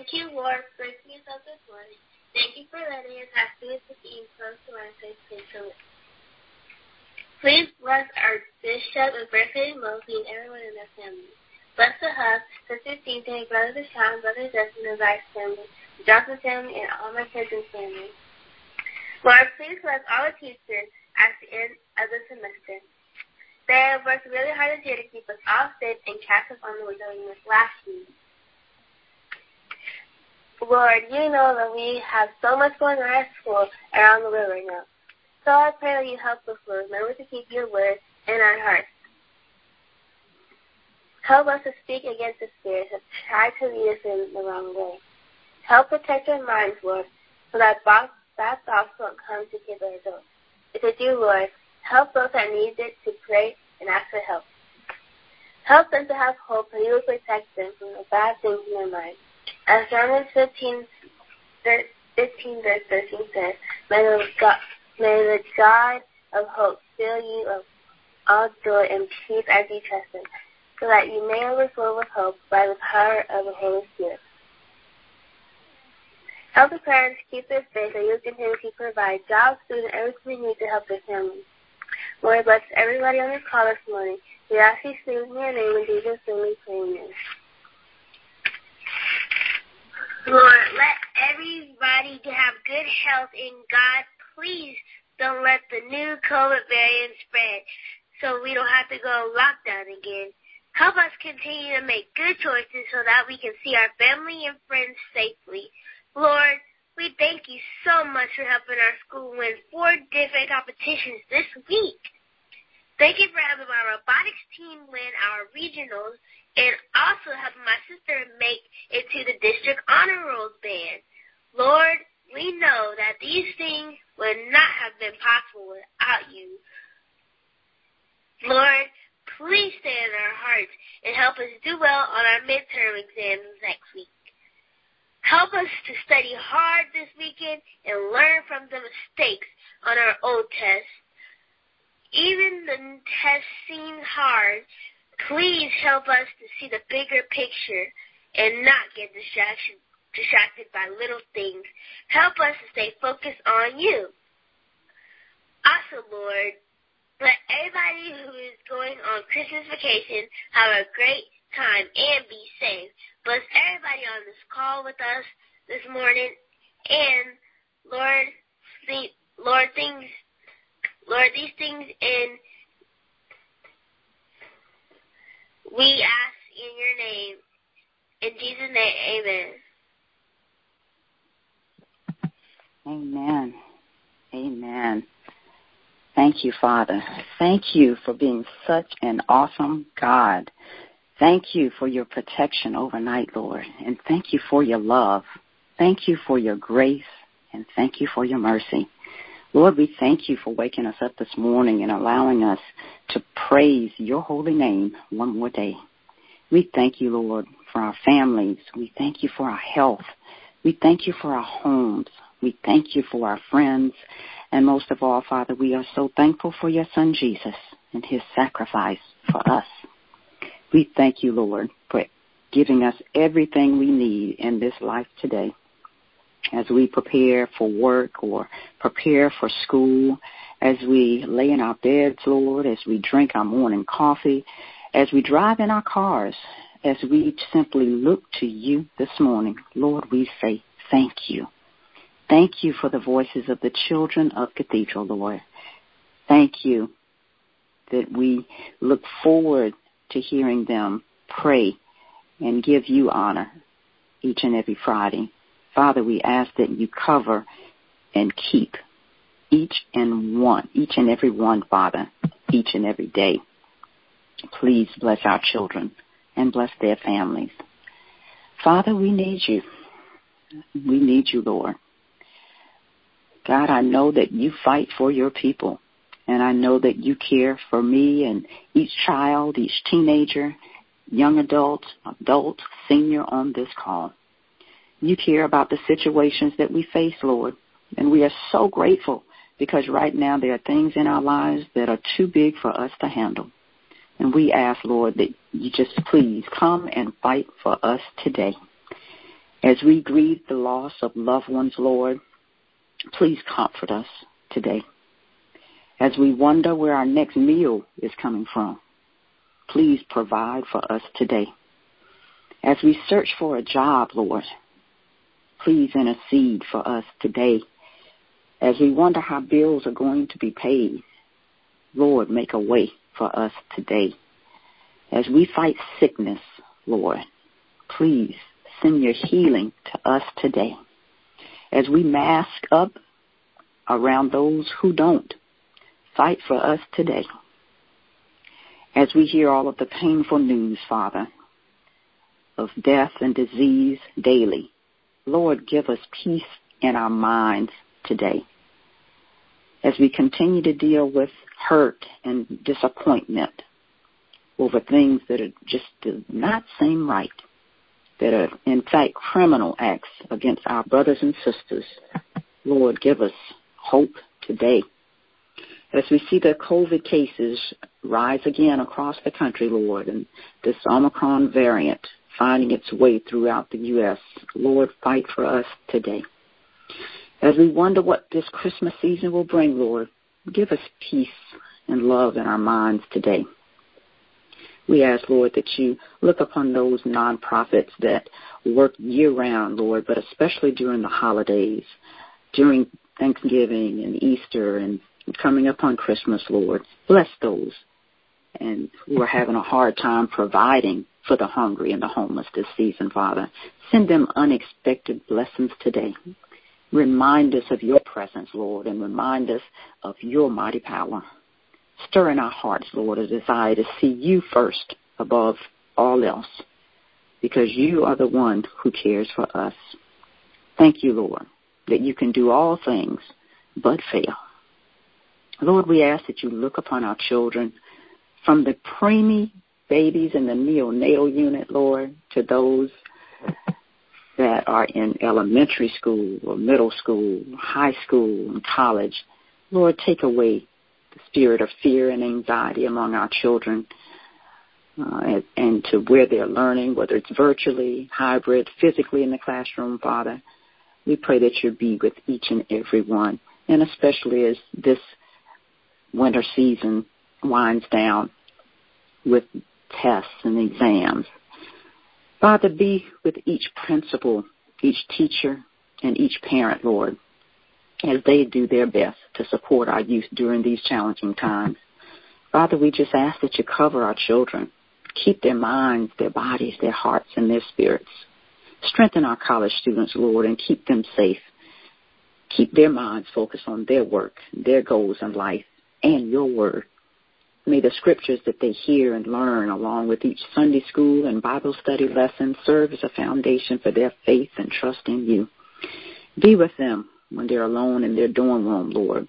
Thank you, Lord, for waking us up this morning. Thank you for letting us have food to eat close to our place to. Please bless our bishop and birthday Mosley and everyone in their family. Bless the hub, Sister CJ, Brother Deshaun, Brother Justin, and Vice family, Johnson family, and all my kids and family. Lord, please bless all the teachers at the end of the semester. They have worked really hard this year to keep us all safe and catch us on the way we missed last week. Lord, you know that we have so much going on at school around the world right now. So I pray that you help us, Lord, remember to keep your word in our hearts. Help us to speak against the spirits that try to lead us in the wrong way. Help protect our minds, Lord, so that bad thoughts won't come to kids or adults. If they do, Lord, help those that need it to pray and ask for help. Help them to have hope and you will protect them from the bad things in their minds. As Romans 15, 15 verse 13 says, may the, God, may the God of hope fill you of all joy and peace as you trust Him, so that you may overflow with hope by the power of the Holy Spirit. Help the parents keep their faith that you continue to provide jobs, food, and everything they need to help their families. Lord, bless everybody on this call this morning. We ask these things in your name in Jesus' name we pray. Lord, let everybody have good health in God. Please don't let the new COVID variant spread so we don't have to go lockdown again. Help us continue to make good choices so that we can see our family and friends safely. Lord, we thank you so much for helping our school win four different competitions this week. Thank you for helping my robotics team win our regionals and also helping my sister it to the district honor band. Lord, we know that these things would not have been possible without you. Lord, please stay in our hearts and help us do well on our midterm exams next week. Help us to study hard this weekend and learn from the mistakes on our old tests. Even the tests seem hard, Please help us to see the bigger picture and not get distraction, distracted by little things. Help us to stay focused on you. Also, Lord, let everybody who is going on Christmas vacation have a great time and be safe. Bless everybody on this call with us this morning. And Lord, see, Lord, things, Lord, these things in We ask in your name. In Jesus' name, amen. Amen. Amen. Thank you, Father. Thank you for being such an awesome God. Thank you for your protection overnight, Lord. And thank you for your love. Thank you for your grace. And thank you for your mercy. Lord, we thank you for waking us up this morning and allowing us to praise your holy name one more day. We thank you, Lord, for our families. We thank you for our health. We thank you for our homes. We thank you for our friends. And most of all, Father, we are so thankful for your son Jesus and his sacrifice for us. We thank you, Lord, for giving us everything we need in this life today as we prepare for work or prepare for school, as we lay in our beds, Lord, as we drink our morning coffee, as we drive in our cars, as we simply look to you this morning, Lord, we say thank you. Thank you for the voices of the children of Cathedral, Lord. Thank you that we look forward to hearing them pray and give you honor each and every Friday. Father, we ask that you cover and keep each and one, each and every one, Father, each and every day. Please bless our children and bless their families. Father, we need you. We need you, Lord. God, I know that you fight for your people, and I know that you care for me and each child, each teenager, young adult, adult, senior on this call. You care about the situations that we face, Lord. And we are so grateful because right now there are things in our lives that are too big for us to handle. And we ask, Lord, that you just please come and fight for us today. As we grieve the loss of loved ones, Lord, please comfort us today. As we wonder where our next meal is coming from, please provide for us today. As we search for a job, Lord, please intercede for us today. As we wonder how bills are going to be paid, Lord, make a way for us today. As we fight sickness, Lord, please send your healing to us today. As we mask up around those who don't, fight for us today. As we hear all of the painful news, Father, of death and disease daily, Lord, give us peace in our minds today. As we continue to deal with hurt and disappointment over things that are just do not seem right, that are in fact criminal acts against our brothers and sisters, Lord, give us hope today. As we see the COVID cases rise again across the country, Lord, and this Omicron variant finding its way throughout the U.S., Lord, fight for us today. As we wonder what this Christmas season will bring, Lord, give us peace and love in our minds today. We ask, Lord, that you look upon those nonprofits that work year round, Lord, but especially during the holidays, during Thanksgiving and Easter and coming upon Christmas, Lord. Bless those and who are having a hard time providing for the hungry and the homeless this season, Father. Send them unexpected blessings today. Remind us of your presence, Lord, and remind us of your mighty power. Stir in our hearts, Lord, a desire to see you first above all else, because you are the one who cares for us. Thank you, Lord, that you can do all things but fail. Lord, we ask that you look upon our children from the preemie babies in the neonatal unit, Lord, to those that are in elementary school or middle school, high school, and college. Lord, take away the spirit of fear and anxiety among our children uh, and, and to where they're learning, whether it's virtually, hybrid, physically in the classroom, Father. We pray that you be with each and every one, and especially as this winter season winds down with tests and exams. Father, be with each principal, each teacher, and each parent, Lord, as they do their best to support our youth during these challenging times. Father, we just ask that you cover our children. Keep their minds, their bodies, their hearts, and their spirits. Strengthen our college students, Lord, and keep them safe. Keep their minds focused on their work, their goals in life, and your word. May the scriptures that they hear and learn along with each Sunday school and Bible study lesson serve as a foundation for their faith and trust in you. Be with them when they're alone in their dorm room, Lord.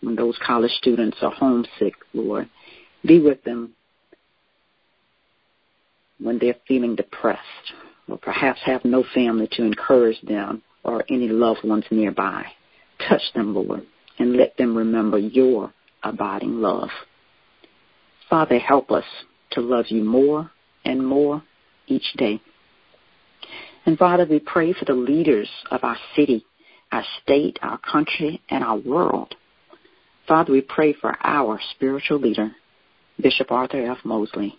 When those college students are homesick, Lord. Be with them when they're feeling depressed or perhaps have no family to encourage them or any loved ones nearby. Touch them, Lord, and let them remember your abiding love. Father, help us to love you more and more each day. And Father, we pray for the leaders of our city, our state, our country, and our world. Father, we pray for our spiritual leader, Bishop Arthur F. Mosley.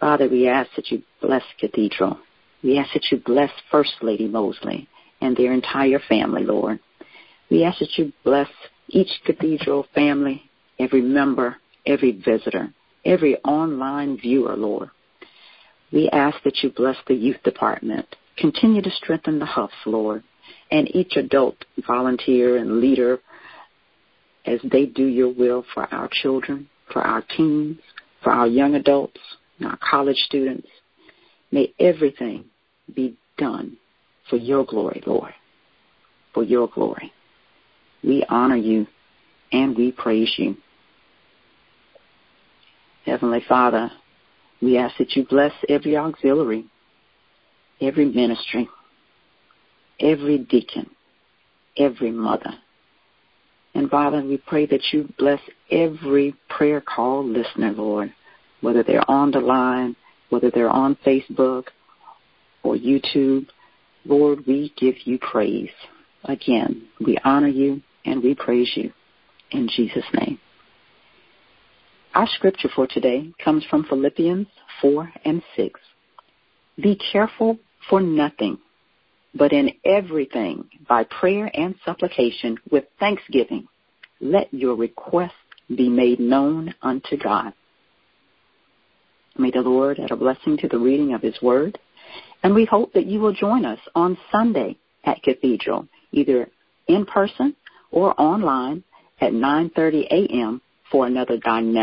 Father, we ask that you bless Cathedral. We ask that you bless First Lady Mosley and their entire family, Lord. We ask that you bless each Cathedral family, every member, every visitor, every online viewer, Lord. We ask that you bless the youth department. Continue to strengthen the Huffs, Lord, and each adult volunteer and leader as they do your will for our children, for our teens, for our young adults, and our college students. May everything be done for your glory, Lord, for your glory. We honor you and we praise you. Heavenly Father, we ask that you bless every auxiliary, every ministry, every deacon, every mother. And Father, we pray that you bless every prayer call listener, Lord, whether they're on the line, whether they're on Facebook or YouTube, Lord, we give you praise. Again, we honor you and we praise you in Jesus' name. Our scripture for today comes from Philippians 4 and 6. Be careful for nothing, but in everything, by prayer and supplication, with thanksgiving, let your requests be made known unto God. May the Lord add a blessing to the reading of His Word, and we hope that you will join us on Sunday at Cathedral, either in person or online at 9.30 a.m. for another dynamic